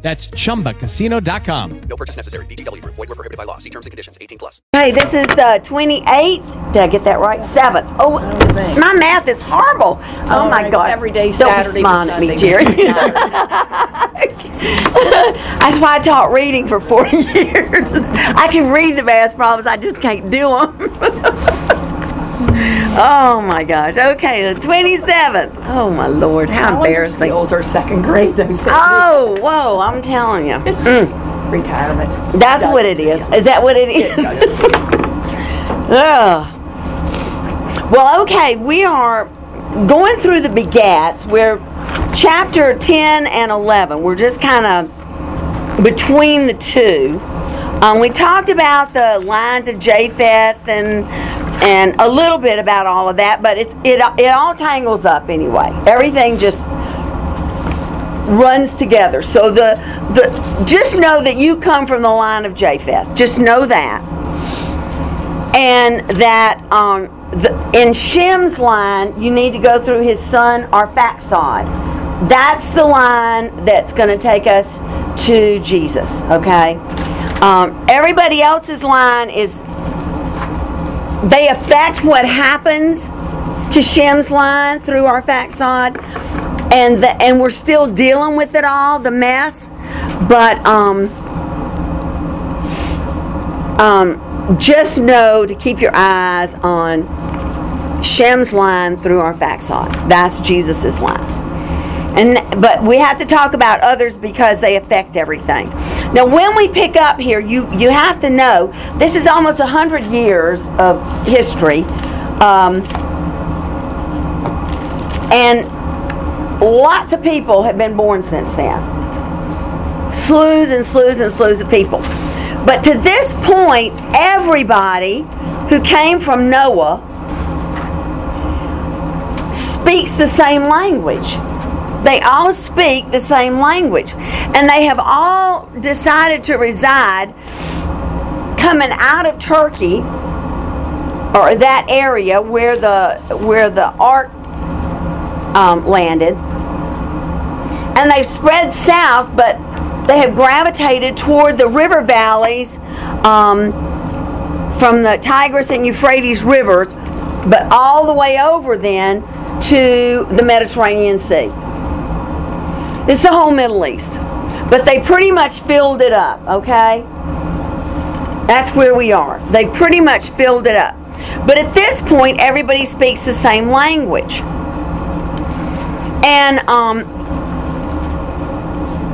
That's chumbacasino.com. No purchase necessary. VGW Group. Void were prohibited by law. See terms and conditions. 18 plus. Hey, this is uh, the 28th. Did I get that right? Seventh. Oh, my math is horrible. oh all my right. gosh. Every day, Don't Saturday be to smiling at me, Sunday. Jerry. That's why I taught reading for 40 years. I can read the math problems, I just can't do them. Oh my gosh. Okay, the 27th. Oh my lord, how Calendar embarrassing. skills are second grade, though. Oh, whoa, I'm telling you. it's just retirement. That's what it is. Is that what it is? Ugh. Well, okay, we are going through the begats. We're chapter 10 and 11. We're just kind of between the two. Um, we talked about the lines of Japheth and and a little bit about all of that, but it's it it all tangles up anyway. Everything just runs together. So the the just know that you come from the line of Japheth. Just know that, and that um, the, in Shem's line, you need to go through his son Arphaxad. That's the line that's going to take us to Jesus. Okay. Um, everybody else's line is they affect what happens to Shem's line through Arphaxad, and the, and we're still dealing with it all, the mess. But um, um, just know to keep your eyes on Shem's line through our Arphaxad. That's Jesus's line. And but we have to talk about others because they affect everything. Now, when we pick up here, you you have to know this is almost hundred years of history, um, and lots of people have been born since then. Slews and slews and slews of people. But to this point, everybody who came from Noah speaks the same language. They all speak the same language. And they have all decided to reside coming out of Turkey or that area where the where the ark um, landed. And they've spread south, but they have gravitated toward the river valleys um, from the Tigris and Euphrates rivers, but all the way over then to the Mediterranean Sea. It's the whole Middle East. But they pretty much filled it up, okay? That's where we are. They pretty much filled it up. But at this point, everybody speaks the same language. And um,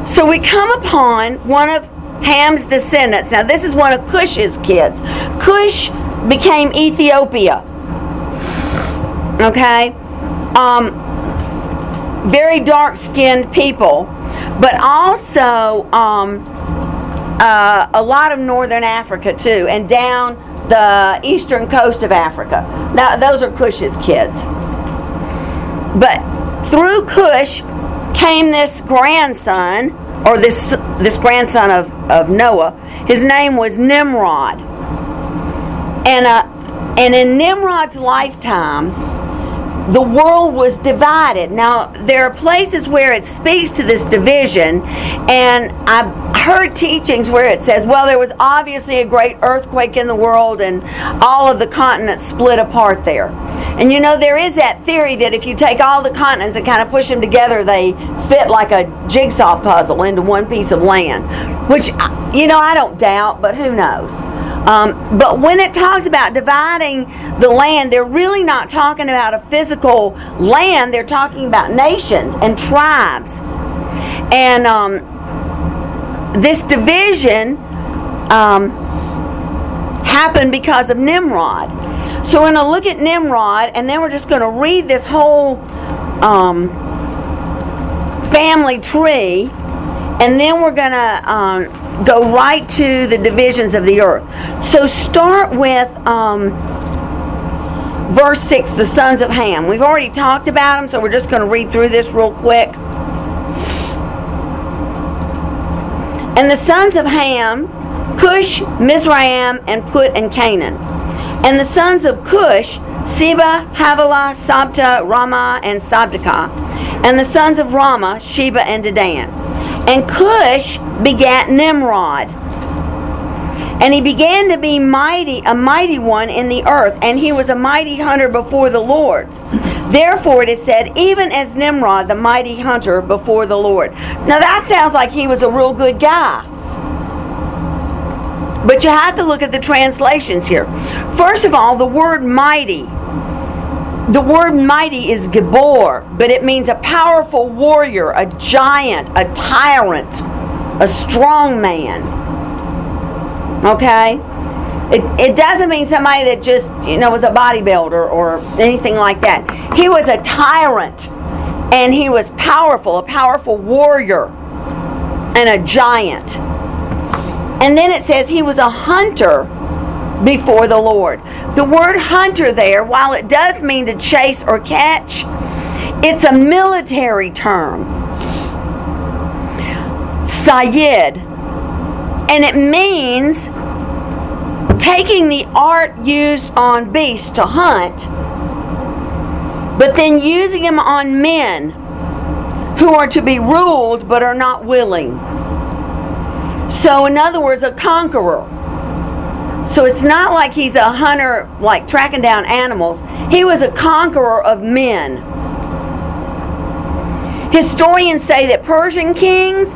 so we come upon one of Ham's descendants. Now, this is one of Cush's kids. Cush became Ethiopia. Okay? Um, very dark skinned people, but also um, uh, a lot of northern Africa too, and down the eastern coast of Africa. Now, those are Cush's kids. But through Cush came this grandson, or this this grandson of, of Noah. His name was Nimrod. And uh, and in Nimrod's lifetime, the world was divided. Now, there are places where it speaks to this division, and I've heard teachings where it says, well, there was obviously a great earthquake in the world, and all of the continents split apart there. And you know, there is that theory that if you take all the continents and kind of push them together, they fit like a jigsaw puzzle into one piece of land, which, you know, I don't doubt, but who knows? Um, but when it talks about dividing the land, they're really not talking about a physical land. They're talking about nations and tribes. And um, this division um, happened because of Nimrod. So we're going to look at Nimrod, and then we're just going to read this whole um, family tree, and then we're going to um, go right to the divisions of the earth. So start with um, verse 6, the sons of Ham. We've already talked about them, so we're just going to read through this real quick. And the sons of Ham, Cush, Mizraim, and Put, and Canaan. And the sons of Cush, Seba, Havilah, Sabta, Rama, and Sabdaka. And the sons of Rama, Sheba, and Dedan. And Cush begat Nimrod. And he began to be mighty, a mighty one in the earth, and he was a mighty hunter before the Lord. Therefore it is said, even as Nimrod, the mighty hunter before the Lord. Now that sounds like he was a real good guy. But you have to look at the translations here. First of all, the word mighty. The word mighty is Gibor, but it means a powerful warrior, a giant, a tyrant, a strong man. Okay? It, it doesn't mean somebody that just, you know, was a bodybuilder or anything like that. He was a tyrant and he was powerful, a powerful warrior and a giant. And then it says he was a hunter before the Lord. The word hunter there, while it does mean to chase or catch, it's a military term. Sayed. And it means taking the art used on beasts to hunt, but then using them on men who are to be ruled but are not willing. So, in other words, a conqueror. So it's not like he's a hunter, like tracking down animals. He was a conqueror of men. Historians say that Persian kings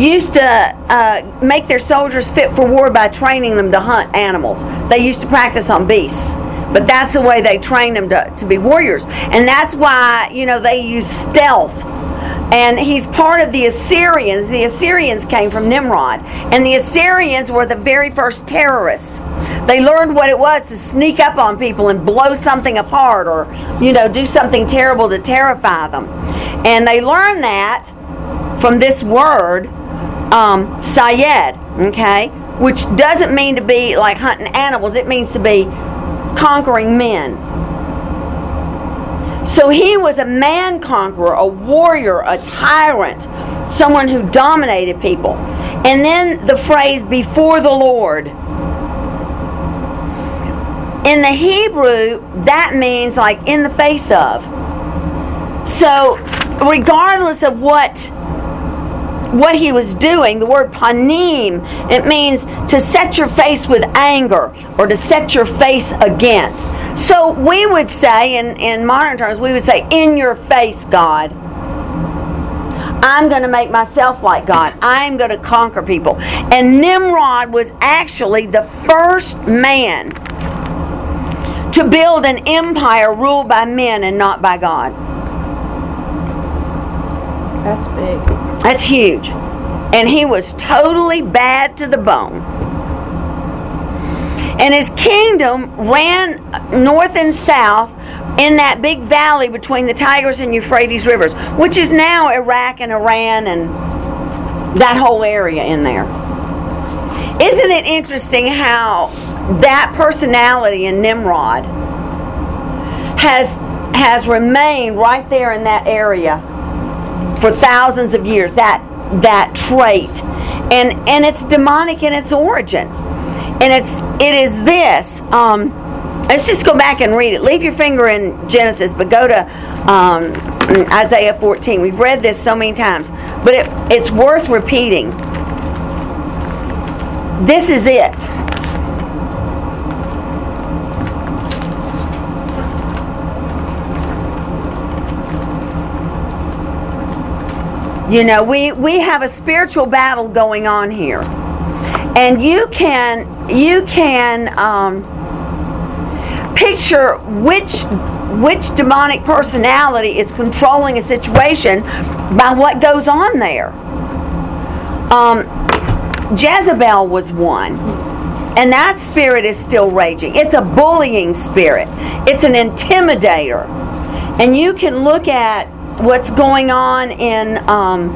used to uh, make their soldiers fit for war by training them to hunt animals. They used to practice on beasts. But that's the way they trained them to, to be warriors. And that's why, you know, they use stealth and he's part of the Assyrians. The Assyrians came from Nimrod, and the Assyrians were the very first terrorists. They learned what it was to sneak up on people and blow something apart or, you know, do something terrible to terrify them. And they learned that from this word, um, Sayed, okay, which doesn't mean to be like hunting animals, it means to be conquering men. So he was a man conqueror, a warrior, a tyrant, someone who dominated people. And then the phrase before the Lord. In the Hebrew, that means like in the face of. So, regardless of what what he was doing, the word panim, it means to set your face with anger or to set your face against. So we would say, in, in modern terms, we would say, in your face, God. I'm going to make myself like God. I'm going to conquer people. And Nimrod was actually the first man to build an empire ruled by men and not by God. That's big. That's huge. And he was totally bad to the bone. And his kingdom ran north and south in that big valley between the Tigris and Euphrates rivers, which is now Iraq and Iran and that whole area in there. Isn't it interesting how that personality in Nimrod has has remained right there in that area for thousands of years that that trait. And and it's demonic in its origin. And it's it is this um, let's just go back and read it. Leave your finger in genesis but go to um, isaiah 14 we've read this so many times but it, it's worth repeating. This is it You know, we, we have a spiritual battle going on here. And you can you can um, picture which which demonic personality is controlling a situation by what goes on there. Um, Jezebel was one. And that spirit is still raging. It's a bullying spirit. It's an intimidator. And you can look at what's going on in um,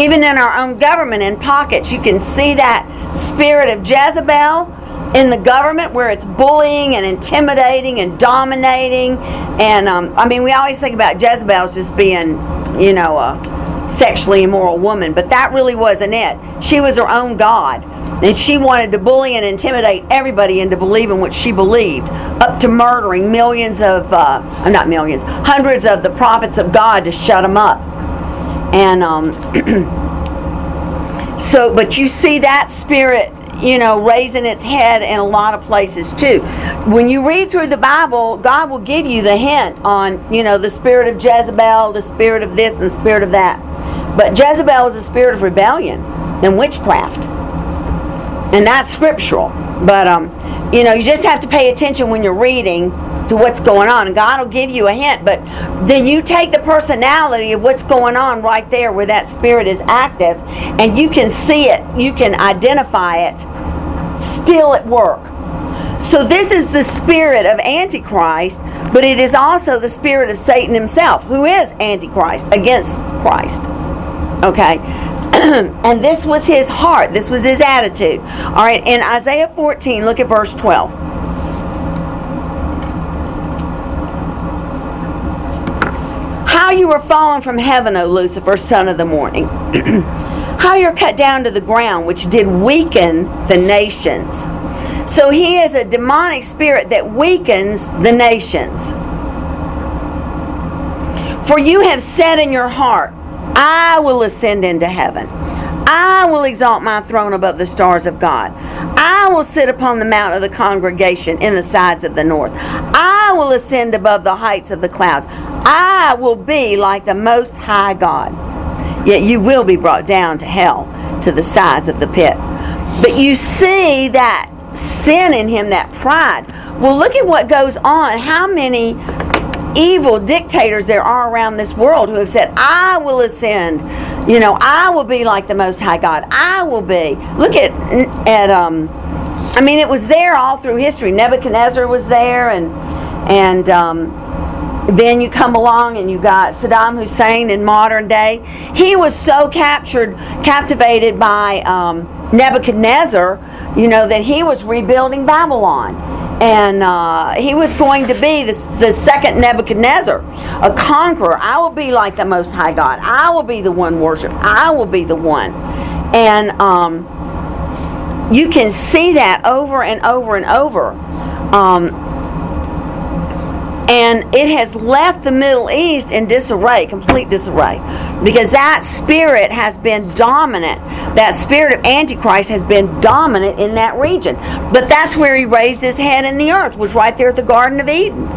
Even in our own government, in pockets, you can see that spirit of Jezebel in the government where it's bullying and intimidating and dominating. And um, I mean, we always think about Jezebel as just being, you know, a sexually immoral woman, but that really wasn't it. She was her own God. And she wanted to bully and intimidate everybody into believing what she believed, up to murdering millions of, uh, not millions, hundreds of the prophets of God to shut them up. And um, so, but you see that spirit, you know, raising its head in a lot of places too. When you read through the Bible, God will give you the hint on, you know, the spirit of Jezebel, the spirit of this, and the spirit of that. But Jezebel is a spirit of rebellion and witchcraft and that's scriptural. But um, you know, you just have to pay attention when you're reading to what's going on, God will give you a hint. But then you take the personality of what's going on right there, where that spirit is active, and you can see it, you can identify it, still at work. So this is the spirit of Antichrist, but it is also the spirit of Satan himself, who is Antichrist against Christ. Okay. and this was his heart. This was his attitude. All right, in Isaiah 14, look at verse 12. How you were fallen from heaven, O Lucifer, son of the morning. How you're cut down to the ground, which did weaken the nations. So he is a demonic spirit that weakens the nations. For you have said in your heart, I will ascend into heaven. I will exalt my throne above the stars of God. I will sit upon the mount of the congregation in the sides of the north. I will ascend above the heights of the clouds. I will be like the most high God. Yet you will be brought down to hell, to the sides of the pit. But you see that sin in him, that pride. Well, look at what goes on. How many evil dictators there are around this world who have said, I will ascend. You know, I will be like the Most High God. I will be. Look at, at um, I mean, it was there all through history. Nebuchadnezzar was there, and, and, um, then you come along and you got Saddam Hussein in modern day. He was so captured, captivated by um, Nebuchadnezzar, you know, that he was rebuilding Babylon and uh, he was going to be the, the second Nebuchadnezzar, a conqueror. I will be like the Most High God. I will be the one worshipped. I will be the one. And um, you can see that over and over and over. Um, and it has left the Middle East in disarray, complete disarray, because that spirit has been dominant. That spirit of Antichrist has been dominant in that region. But that's where he raised his head in the earth, was right there at the Garden of Eden.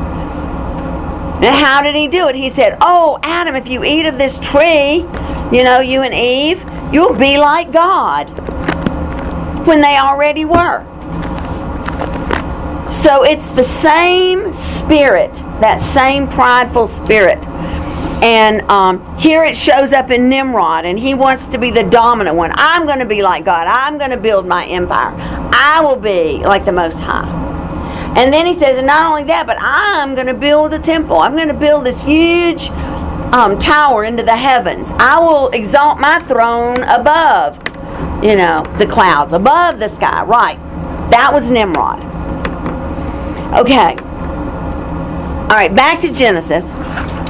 And how did he do it? He said, Oh, Adam, if you eat of this tree, you know, you and Eve, you'll be like God. When they already were. So it's the same spirit, that same prideful spirit. And um, here it shows up in Nimrod, and he wants to be the dominant one. I'm going to be like God. I'm going to build my empire. I will be like the Most High. And then he says, and not only that, but I'm going to build a temple. I'm going to build this huge um, tower into the heavens. I will exalt my throne above, you know, the clouds, above the sky. Right. That was Nimrod. Okay. All right, back to Genesis.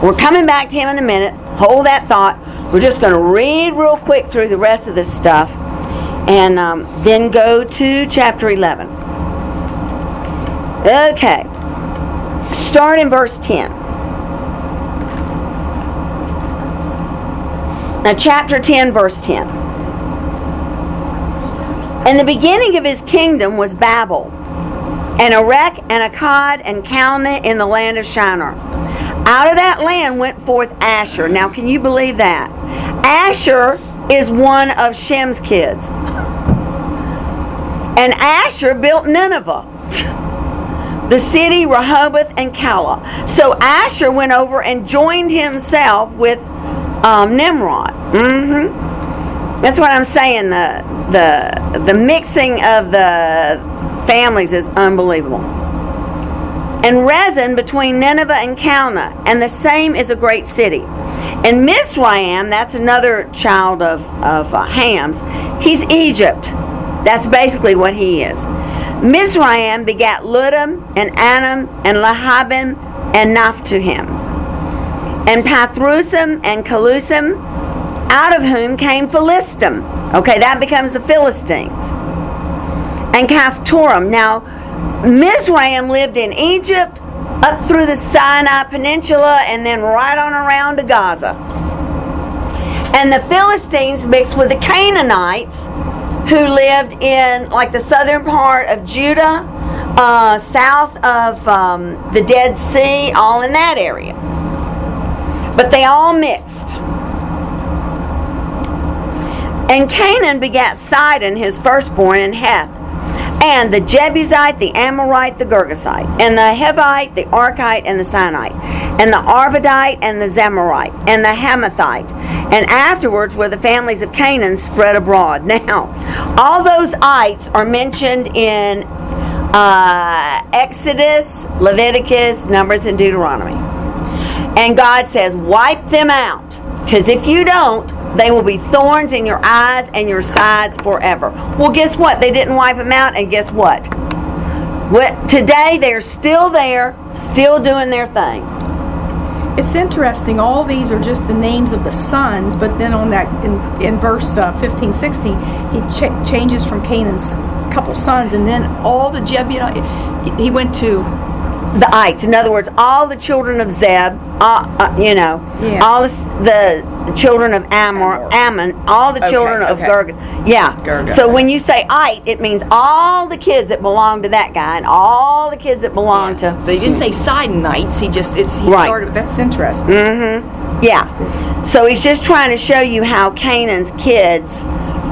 We're coming back to him in a minute. Hold that thought. We're just going to read real quick through the rest of this stuff and um, then go to chapter 11. Okay. Start in verse 10. Now, chapter 10, verse 10. And the beginning of his kingdom was Babel and a Erech and Akkad and Calneh in the land of Shinar. Out of that land went forth Asher. Now, can you believe that? Asher is one of Shem's kids. And Asher built Nineveh, the city Rehoboth and Calah. So Asher went over and joined himself with um, Nimrod. Mm-hmm. That's what I'm saying. The the the mixing of the families is unbelievable. And Resen between Nineveh and Calneh, and the same is a great city. And Mizraim, that's another child of, of uh, Ham's, he's Egypt. That's basically what he is. Mizraim begat Ludum and Anam and Lahabim and Naphtuhim. And Pathrusim and Calusim, out of whom came Philistim. Okay, that becomes the Philistines. And Caphtorim. Now, Mizraim lived in Egypt, up through the Sinai Peninsula, and then right on around to Gaza. And the Philistines mixed with the Canaanites, who lived in like the southern part of Judah, uh, south of um, the Dead Sea, all in that area. But they all mixed. And Canaan begat Sidon, his firstborn, and Heth, and the Jebusite, the Amorite, the Girgasite, and the Hivite, the Archite, and the Sinite, and the Arvadite, and the Zamorite, and the Hamathite. And afterwards were the families of Canaan spread abroad. Now, all those ites are mentioned in uh, Exodus, Leviticus, Numbers, and Deuteronomy. And God says, wipe them out. Because if you don't, they will be thorns in your eyes and your sides forever. Well, guess what? They didn't wipe them out, and guess what? what today they're still there, still doing their thing. It's interesting. All these are just the names of the sons, but then on that in, in verse uh, 15, 16, he ch- changes from Canaan's couple sons, and then all the Jebusite. He, he went to The ites, in other words, all the children of Zeb, uh, uh, you know, Yeah. all the, the children of Amor. Ammon, all the Okay, children of okay. Gerges. Yeah. Gerges. So when you say ite, it means all the kids that belong to that guy and all the kids that belong to. But he didn't say Sidonites. He just it's he Right. started. That's interesting. Yeah. So he's just trying to show you how Canaan's kids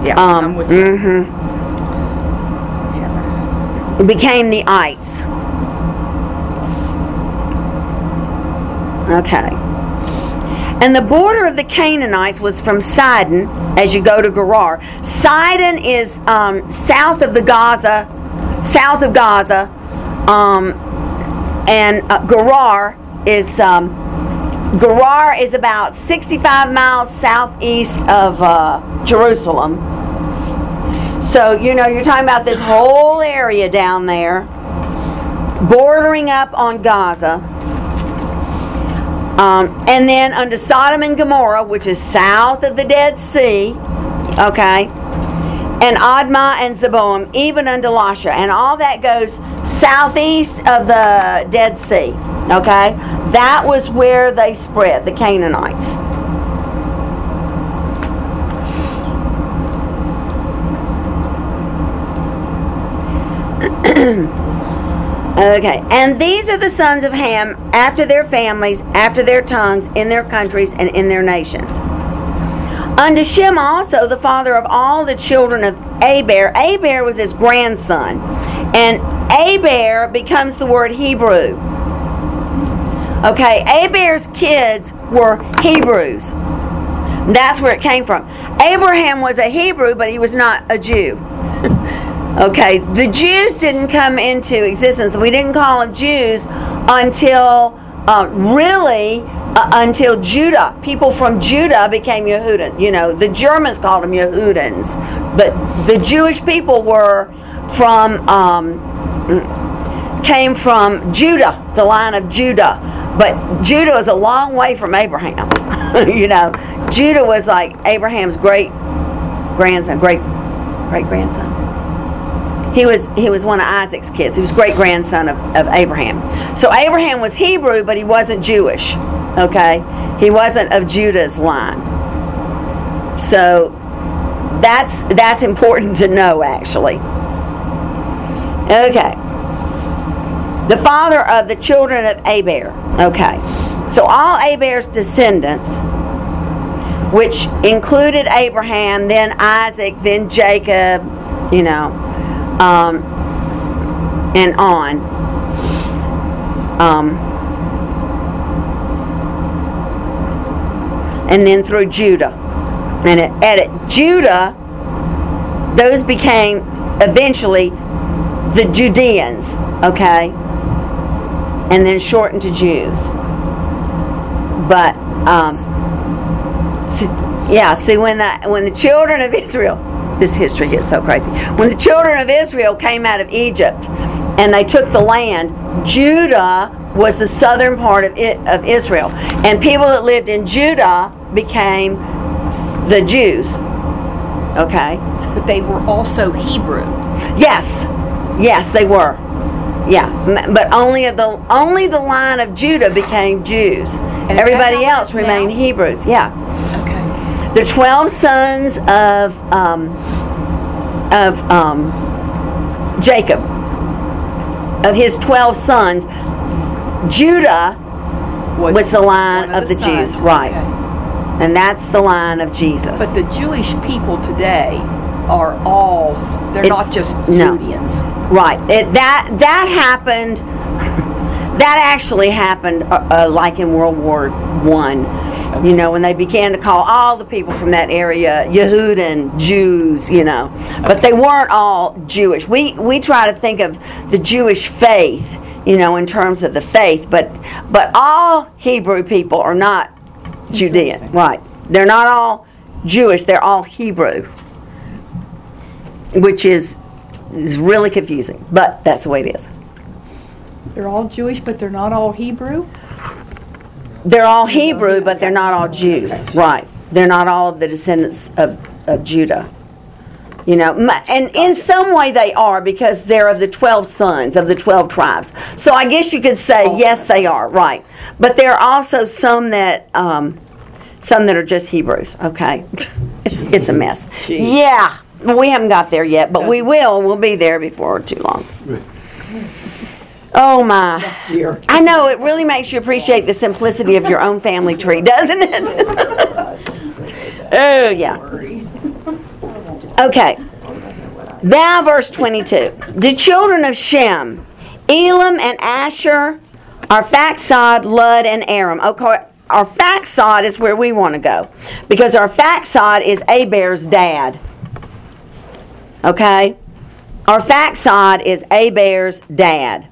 Yeah, Um, I'm with you. became the ites. Okay. And the border of the Canaanites was from Sidon as you go to Gerar. Sidon is um, south of the Gaza, south of Gaza, um, and uh, Gerar is um, Gerar is about 65 miles southeast of uh, Jerusalem. So you know you're talking about this whole area down there, bordering up on Gaza. Um, and then unto Sodom and Gomorrah, which is south of the Dead Sea, okay, and Admah and Zeboim, even unto Lasha, and all that goes southeast of the Dead Sea, okay. That was where they spread the Canaanites. Okay, and these are the sons of Ham after their families, after their tongues, in their countries, and in their nations. Unto Shem also, the father of all the children of Aber. Aber was his grandson. And Aber becomes the word Hebrew. Okay, Aber's kids were Hebrews. That's where it came from. Abraham was a Hebrew, but he was not a Jew. Okay, the Jews didn't come into existence. We didn't call them Jews until uh, really uh, until Judah. People from Judah became Yehudan. You know, the Germans called them Yehudans, but the Jewish people were from um, came from Judah, the line of Judah. But Judah was a long way from Abraham. you know, Judah was like Abraham's great grandson, great great grandson. He was he was one of Isaac's kids. He was great grandson of, of Abraham. So Abraham was Hebrew, but he wasn't Jewish. Okay, he wasn't of Judah's line. So that's that's important to know actually. Okay. The father of the children of Aber. Okay. So all Aber's descendants, which included Abraham, then Isaac, then Jacob, you know, um, and on. Um, and then through Judah. And at, at Judah, those became eventually the Judeans, okay? And then shortened to Jews. But, um, Yeah, see when the when the children of Israel this history gets so crazy. When the children of Israel came out of Egypt and they took the land, Judah was the southern part of it, of Israel. And people that lived in Judah became the Jews. Okay? But they were also Hebrew. Yes. Yes, they were. Yeah, but only of the only the line of Judah became Jews. Everybody else remained now? Hebrews. Yeah. The twelve sons of um, of um, Jacob, of his twelve sons, Judah was the line one of the, sons. Jews, right? Okay. And that's the line of Jesus. But the Jewish people today are all, they're It's- not just no. Judeans. Right. It, that that happened. That actually happened, uh, uh, like in World War One. You know, when they began to call all the people from that area Yehudan Jews. You know, but they weren't all Jewish. We we try to think of the Jewish faith. You know, in terms of the faith, but but all Hebrew people are not Judean. Right. They're not all Jewish. They're all Hebrew, which is is really confusing, but that's the way it is. They're all Jewish, but they're not all Hebrew. They're all Hebrew, but they're not all Jews. Right. They're not all of the descendants of, of Judah. You know, and in some way they are because they're of the 12 sons of the 12 tribes. So I guess you could say, yes, they are, right. But there are also some that, um, some that are just Hebrews, okay? It's, it's a mess. Yeah, we haven't got there yet, but we will. We'll be there before too long. Oh my. Next year. I know it really makes you appreciate the simplicity of your own family tree, doesn't it? oh yeah. Okay. Now verse 22. The children of Shem, Elam and Asher, Arphaxad, Lud, and Aram. Okay, Arphaxad is where we want to go because Arphaxad is Aber's dad. Okay? Our Faxad is Aber's dad.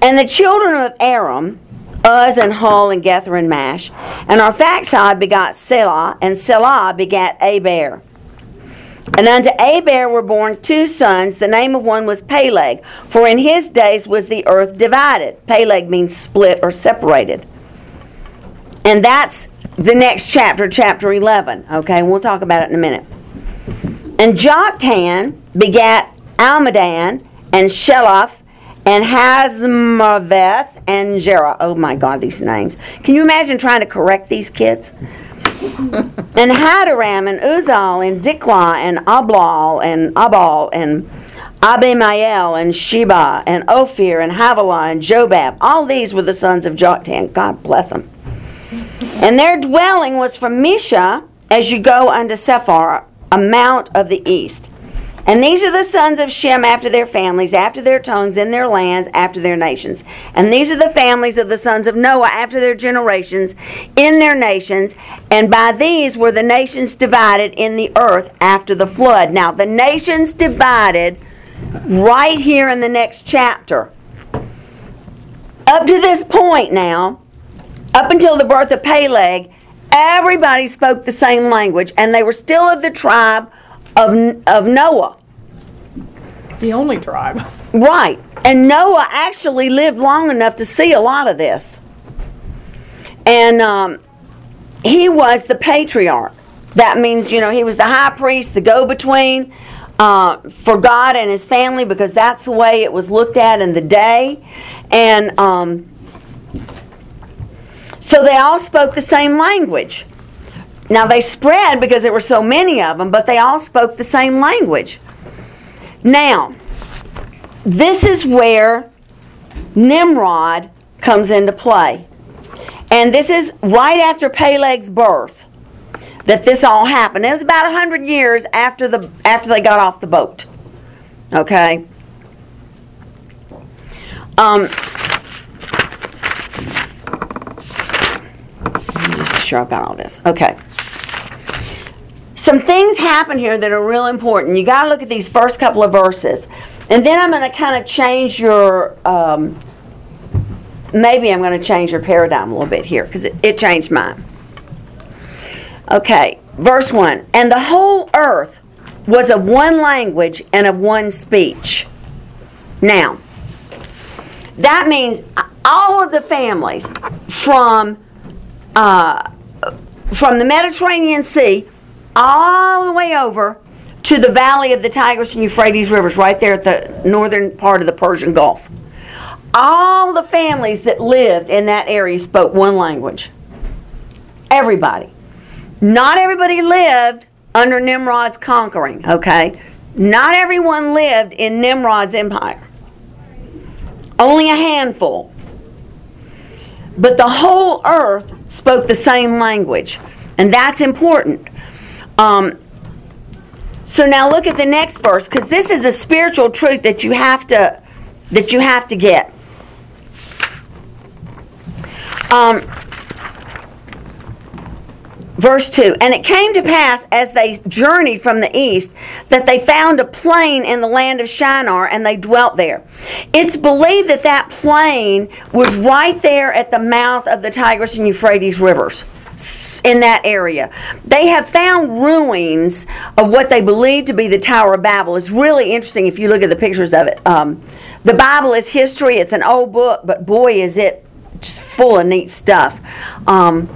And the children of Aram, Uz and Hul and Gether and Mash, and Arphaxad begot Selah, and Selah begat Aber. And unto Aber were born two sons. The name of one was Peleg, for in his days was the earth divided. Peleg means split or separated. And that's the next chapter, chapter 11. Okay, we'll talk about it in a minute. And Joktan begat Almadan and Sheloth and Hazmaveth and Jerah. Oh my God, these names. Can you imagine trying to correct these kids? and Hadaram and Uzal and Dikla and Ablal and Abal and Abimael and Sheba and Ophir and Havilah and Jobab. All these were the sons of Joktan. God bless them. And their dwelling was from Misha as you go unto Sephar, a mount of the east. And these are the sons of Shem after their families, after their tongues, in their lands, after their nations. And these are the families of the sons of Noah after their generations, in their nations. And by these were the nations divided in the earth after the flood. Now, the nations divided right here in the next chapter. Up to this point now, up until the birth of Peleg, everybody spoke the same language, and they were still of the tribe of, of Noah. The only tribe. Right. And Noah actually lived long enough to see a lot of this. And um, he was the patriarch. That means, you know, he was the high priest, the go between uh, for God and his family because that's the way it was looked at in the day. And um, so they all spoke the same language. Now they spread because there were so many of them, but they all spoke the same language. Now, this is where Nimrod comes into play. And this is right after Peleg's birth that this all happened. It was about 100 years after the after they got off the boat. Okay? Um just sure I've got all this. Okay. Some things happen here that are real important. You got to look at these first couple of verses. And then I'm going to kind of change your um, maybe I'm going to change your paradigm a little bit here because it, it changed mine. Okay, verse 1 And the whole earth was of one language and of one speech. Now, that means all of the families from uh, from the Mediterranean Sea all the way over to the valley of the Tigris and Euphrates rivers, right there at the northern part of the Persian Gulf. All the families that lived in that area spoke one language. Everybody. Not everybody lived under Nimrod's conquering, okay? Not everyone lived in Nimrod's empire. Only a handful. But the whole earth spoke the same language. And that's important. Um, so now look at the next verse because this is a spiritual truth that you have to that you have to get. Um, verse 2 And it came to pass as they journeyed from the east that they found a plain in the land of Shinar and they dwelt there. It's believed that that plain was right there at the mouth of the Tigris and Euphrates rivers in that area. They have found ruins of what they believe to be the Tower of Babel. It's really interesting if you look at the pictures of it. Um, the Bible is history, it's an old book, but boy, is it just full of neat stuff. Um,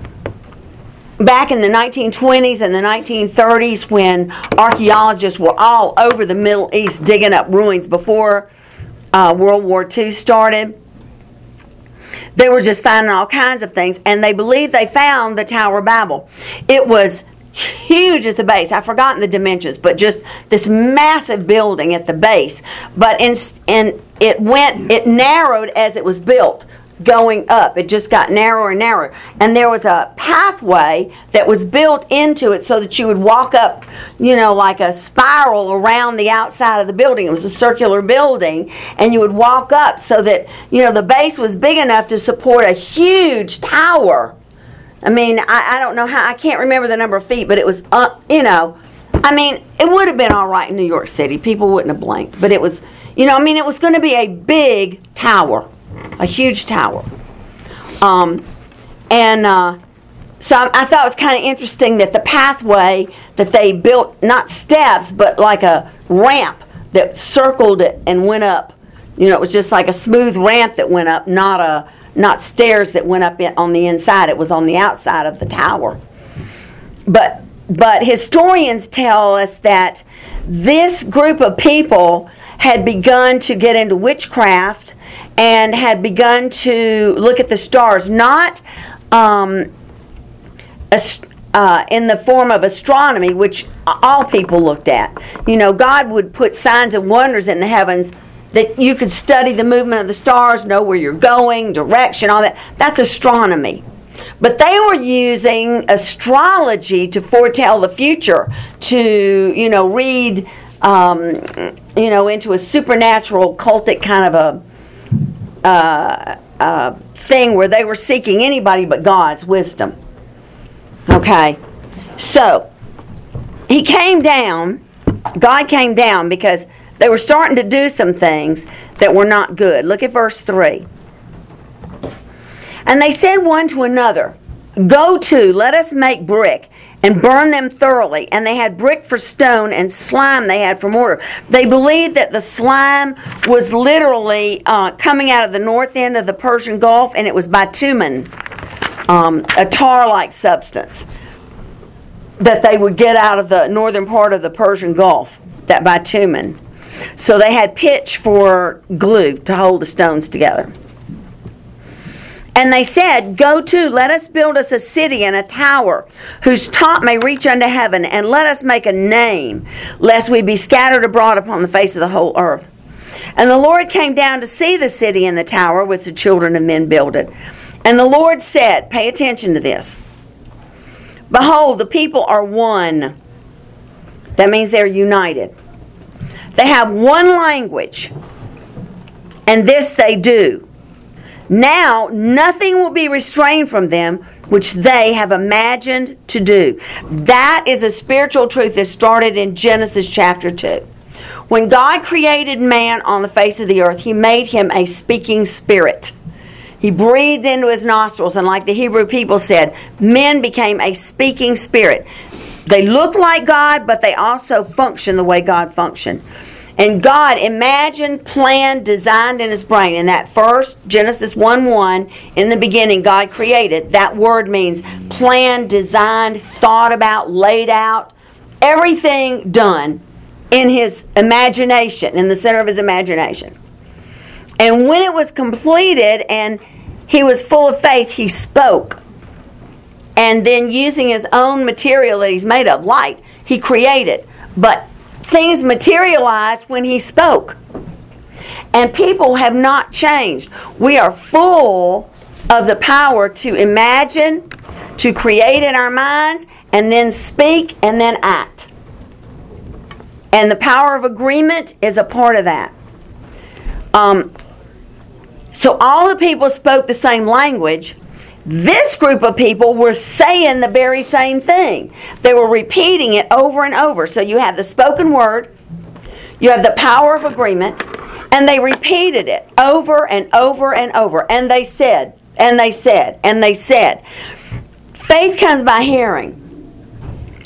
back in the 1920s and the 1930s, when archaeologists were all over the Middle East digging up ruins before uh, World War II started, they were just finding all kinds of things, and they believed they found the Tower of Babel. It was huge at the base. I've forgotten the dimensions, but just this massive building at the base. But in, and it went, it narrowed as it was built going up. It just got narrower and narrower. And there was a pathway that was built into it so that you would walk up, you know, like a spiral around the outside of the building. It was a circular building. And you would walk up so that, you know, the base was big enough to support a huge tower. I mean, I, I don't know how, I can't remember the number of feet, but it was, uh, you know, I mean, it would have been all right in New York City. People wouldn't have blinked. But it was, you know, I mean, it was going to be a big tower a huge tower. Um, and uh, so I, I, thought it was kind of interesting that the pathway that they built, not steps, but like a ramp that circled it and went up. You know, it was just like a smooth ramp that went up, not a not stairs that went up on the inside. It was on the outside of the tower. But but historians tell us that this group of people had begun to get into witchcraft and had begun to look at the stars, not um, uh, in the form of astronomy, which all people looked at. You know, God would put signs and wonders in the heavens that you could study the movement of the stars, know where you're going, direction, all that. That's astronomy. But they were using astrology to foretell the future, to, you know, read, um, you know, into a supernatural cultic kind of a uh, uh, thing where they were seeking anybody but God's wisdom. Okay, so he came down, God came down because they were starting to do some things that were not good. Look at verse 3. And they said one to another, Go to, let us make brick and burn them thoroughly. And they had brick for stone and slime they had for mortar. They believed that the slime was literally uh, coming out of the north end of the Persian Gulf, and it was bitumen, um, a tar like substance that they would get out of the northern part of the Persian Gulf, that bitumen. So they had pitch for glue to hold the stones together. And they said, Go to, let us build us a city and a tower, whose top may reach unto heaven, and let us make a name, lest we be scattered abroad upon the face of the whole earth. And the Lord came down to see the city and the tower which the children of men builded. And the Lord said, Pay attention to this. Behold, the people are one. That means they're united. They have one language, and this they do now nothing will be restrained from them which they have imagined to do. That is a spiritual truth that started in Genesis chapter 2. When God created man on the face of the earth, he made him a speaking spirit. He breathed into his nostrils, and like the Hebrew people said, men became a speaking spirit. They looked like God, but they also functioned the way God functioned. And God imagined, planned, designed in his brain. In that first Genesis 1 1, in the beginning, God created. That word means planned, designed, thought about, laid out, everything done in his imagination, in the center of his imagination. And when it was completed and he was full of faith, he spoke. And then using his own material that he's made of, light, he created. But things materialized when he spoke. And people have not changed. We are full of the power to imagine, to create in our minds, and then speak and then act. And the power of agreement is a part of that. Um, so all the people spoke the same language. This group of people were saying the very same thing. They were repeating it over and over. So you have the spoken word, you have the power of agreement, and they repeated it over and over and over. And they said, and they said, and they said. Faith comes by hearing.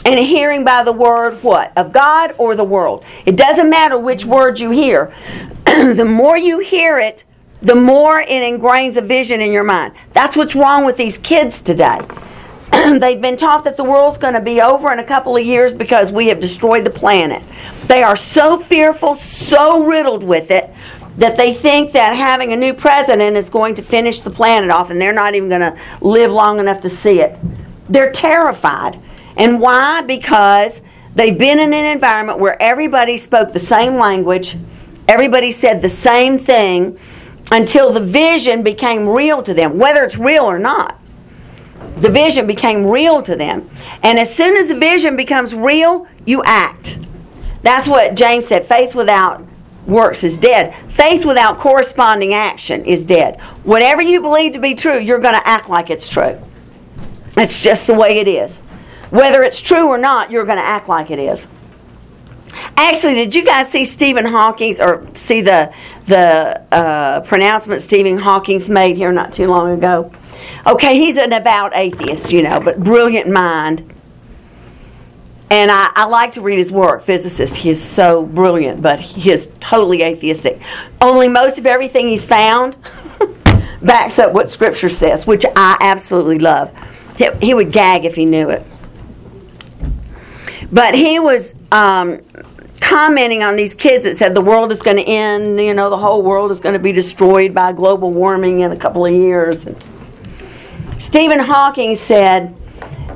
And hearing by the word what? Of God or the world. It doesn't matter which word you hear. the more you hear it, the more it ingrains a vision in your mind. That's what's wrong with these kids today. They've been taught that the world's going to be over in a couple of years because we have destroyed the planet. They are so fearful, so riddled with it, that they think that having a new president is going to finish the planet off and they're not even going to live long enough to see it. They're terrified. And why? Because they've been in an environment where everybody spoke the same language, everybody said the same thing until the vision became real to them, whether it's real or not. The vision became real to them. And as soon as the vision becomes real, you act. That's what James said faith without works is dead. Faith without corresponding action is dead. Whatever you believe to be true, you're going to act like it's true. It's just the way it is. Whether it's true or not, you're going to act like it is. Actually, did you guys see Stephen Hawking's or see the the uh, pronouncement Stephen Hawking's made here not too long ago? Okay, he's an avowed atheist, you know, but brilliant mind. And I, I like to read his work, physicist. He is so brilliant, but he is totally atheistic. Only most of everything he's found backs up what Scripture says, which I absolutely love. He, he would gag if he knew it. But he was um, commenting on these kids that said the world is going to end, you know, the whole world is going to be destroyed by global warming in a couple of years. And Stephen Hawking said,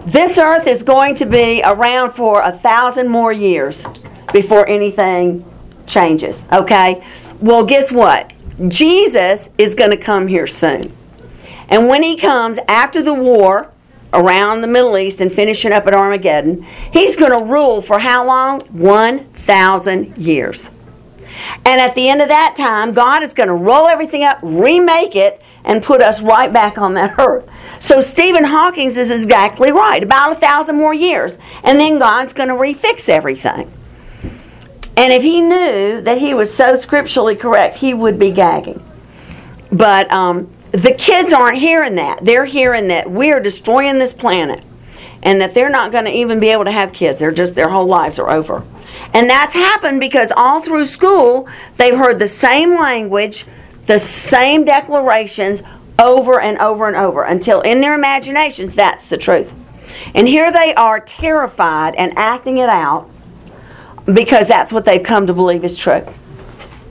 This earth is going to be around for a thousand more years before anything changes. Okay? Well, guess what? Jesus is going to come here soon. And when he comes after the war, around the Middle East and finishing up at Armageddon, he's going to rule for how long? 1,000 years. And at the end of that time, God is going to roll everything up, remake it, and put us right back on that earth. So Stephen Hawking's is exactly right. About a thousand more years. And then God's going to refix everything. And if he knew that he was so scripturally correct, he would be gagging. But um, the kids aren't hearing that. They're hearing that we're destroying this planet and that they're not going to even be able to have kids. They're just, their whole lives are over. And that's happened because all through school, they've heard the same language, the same declarations over and over and over until in their imaginations, that's the truth. And here they are terrified and acting it out because that's what they've come to believe is true.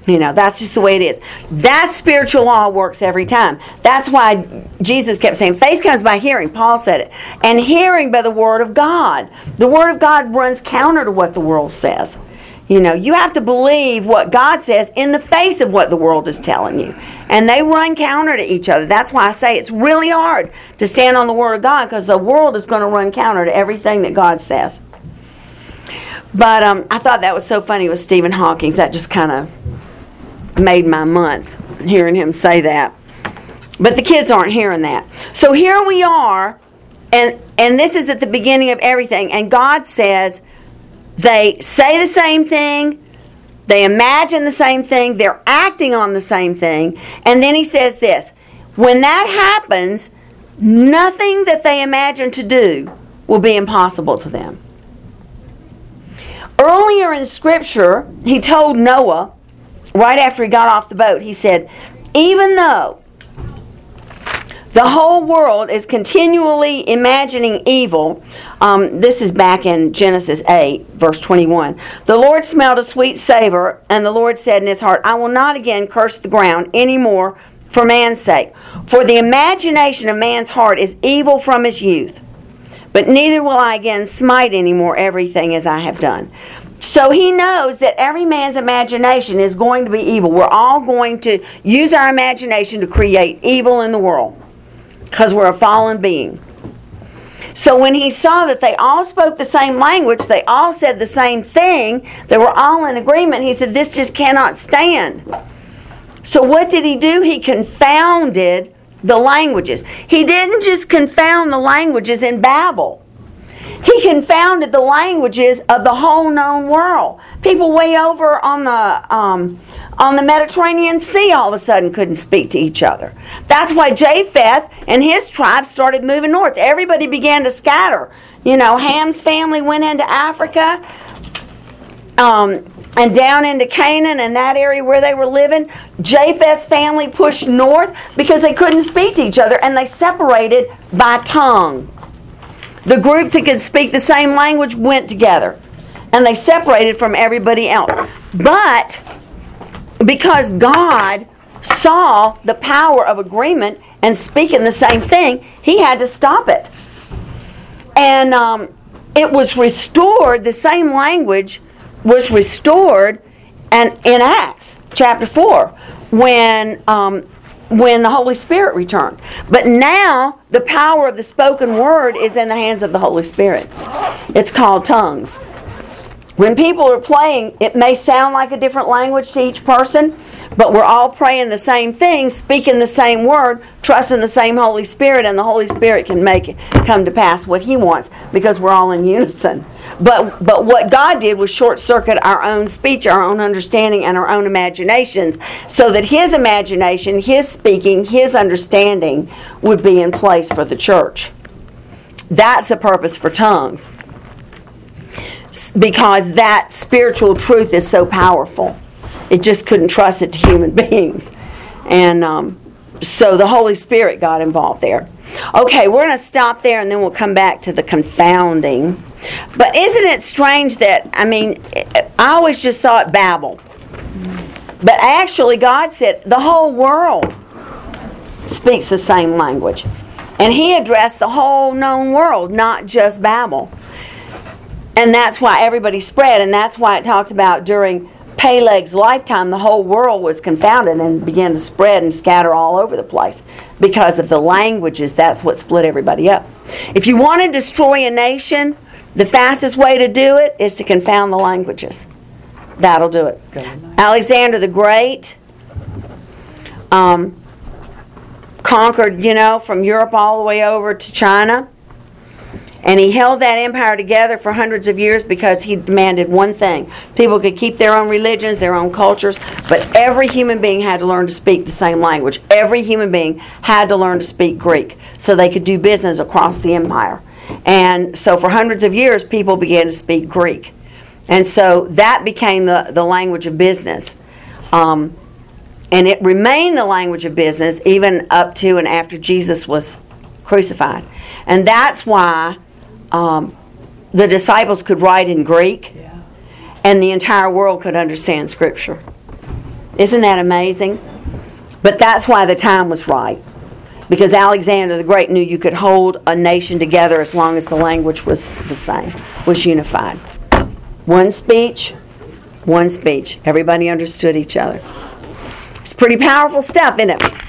You know, that's just the way it is. That spiritual law works every time. That's why Jesus kept saying, faith comes by hearing. Paul said it. And hearing by the Word of God. The Word of God runs counter to what the world says. You know, you have to believe what God says in the face of what the world is telling you. And they run counter to each other. That's why I say it's really hard to stand on the Word of God because the world is going to run counter to everything that God says. But um, I thought that was so funny with Stephen Hawking. That just kind of made my month hearing him say that. But the kids aren't hearing that. So here we are, and and this is at the beginning of everything. And God says they say the same thing, they imagine the same thing, they're acting on the same thing, and then He says this: When that happens, nothing that they imagine to do will be impossible to them. Earlier in Scripture, he told Noah, right after he got off the boat, he said, Even though the whole world is continually imagining evil. Um, this is back in Genesis 8, verse 21. The Lord smelled a sweet savor, and the Lord said in his heart, I will not again curse the ground any more for man's sake. For the imagination of man's heart is evil from his youth. But neither will I again smite any more everything as I have done. So he knows that every man's imagination is going to be evil. We're all going to use our imagination to create evil in the world because we're a fallen being. So when he saw that they all spoke the same language, they all said the same thing, they were all in agreement, he said, This just cannot stand. So what did he do? He confounded the languages. He didn't just confound the languages in Babel. He confounded the languages of the whole known world. People way over on the um, on the Mediterranean Sea all of a sudden couldn't speak to each other. That's why Japheth and his tribe started moving north. Everybody began to scatter. You know, Ham's family went into Africa um, and down into Canaan and that area where they were living. Japheth's family pushed north because they couldn't speak to each other and they separated by tongue. The groups that could speak the same language went together and they separated from everybody else. But because God saw the power of agreement and speaking the same thing, he had to stop it. And um, it was restored, the same language was restored and in Acts chapter 4 when um, when the Holy Spirit returned. But now the power of the spoken word is in the hands of the Holy Spirit. It's called tongues. When people are playing, it may sound like a different language to each person, but we're all praying the same thing, speaking the same word, trusting the same Holy Spirit, and the Holy Spirit can make it come to pass what He wants because we're all in unison. But but what God did was short circuit our own speech, our own understanding, and our own imaginations, so that His imagination, His speaking, His understanding would be in place for the church. That's the purpose for tongues because that spiritual truth is so powerful. It just couldn't trust it to human beings. And um, so the Holy Spirit got involved there. Okay, we're going to stop there and then we'll come back to the confounding. But isn't it strange that, I mean, I always just thought Babel. But actually, God said the whole world speaks the same language. And He addressed the whole known world, not just Babel. And that's why everybody spread, and that's why it talks about during Peleg's lifetime, the whole world was confounded and began to spread and scatter all over the place because of the languages. That's what split everybody up. If you want to destroy a nation, the fastest way to do it is to confound the languages. That'll do it. Alexander the Great um, conquered, you know, from Europe all the way over to China and he held that empire together for hundreds of years because he demanded one thing. People could keep their own religions, their own cultures, but every human being had to learn to speak the same language. Every human being had to learn to speak Greek so they could do business across the empire. And so for hundreds of years, people began to speak Greek. And so that became the, the language of business. Um, and it remained the language of business even up to and after Jesus was crucified. And that's why um, the disciples could write in Greek, yeah. and the entire world could understand Scripture. Isn't that amazing? But that's why the time was right. Because Alexander the Great knew you could hold a nation together as long as the language was the same, was unified. One speech, one speech. Everybody understood each other. It's pretty powerful stuff, isn't it?